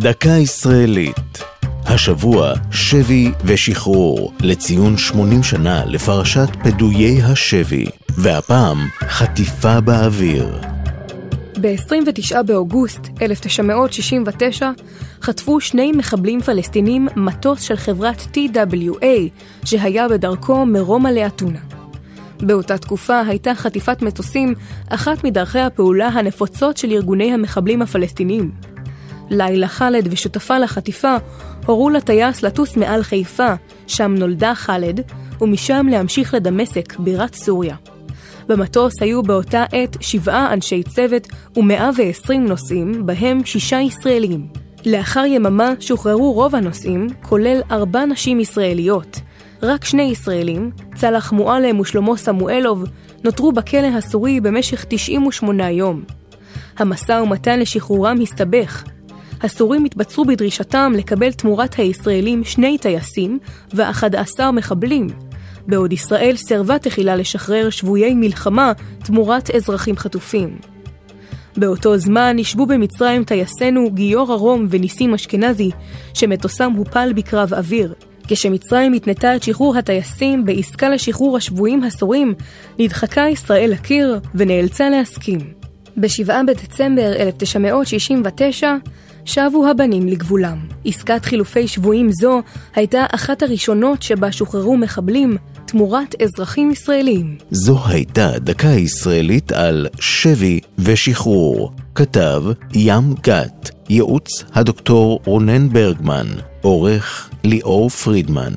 דקה ישראלית. השבוע שבי ושחרור לציון 80 שנה לפרשת פדויי השבי, והפעם חטיפה באוויר. ב-29 באוגוסט 1969 חטפו שני מחבלים פלסטינים מטוס של חברת TWA שהיה בדרכו מרומא לאתונה. באותה תקופה הייתה חטיפת מטוסים אחת מדרכי הפעולה הנפוצות של ארגוני המחבלים הפלסטינים. לילה ח'אלד ושותפה לחטיפה הורו לטייס לטוס מעל חיפה, שם נולדה ח'אלד, ומשם להמשיך לדמשק, בירת סוריה. במטוס היו באותה עת שבעה אנשי צוות ו-120 נוסעים, בהם שישה ישראלים. לאחר יממה שוחררו רוב הנוסעים, כולל ארבע נשים ישראליות. רק שני ישראלים, צלח מועלם ושלמה סמואלוב, נותרו בכלא הסורי במשך 98 יום. המשא ומתן לשחרורם הסתבך. הסורים התבצרו בדרישתם לקבל תמורת הישראלים שני טייסים ו-11 מחבלים, בעוד ישראל סירבה תחילה לשחרר שבויי מלחמה תמורת אזרחים חטופים. באותו זמן נשבו במצרים טייסינו גיורא רום וניסים אשכנזי, שמטוסם הופל בקרב אוויר. כשמצרים התנתה את שחרור הטייסים בעסקה לשחרור השבויים הסורים, נדחקה ישראל לקיר ונאלצה להסכים. ב-7 בדצמבר 1969 שבו הבנים לגבולם. עסקת חילופי שבויים זו הייתה אחת הראשונות שבה שוחררו מחבלים תמורת אזרחים ישראלים. זו הייתה דקה ישראלית על שבי ושחרור. כתב ים גת, ייעוץ הדוקטור רונן ברגמן, עורך ליאור פרידמן.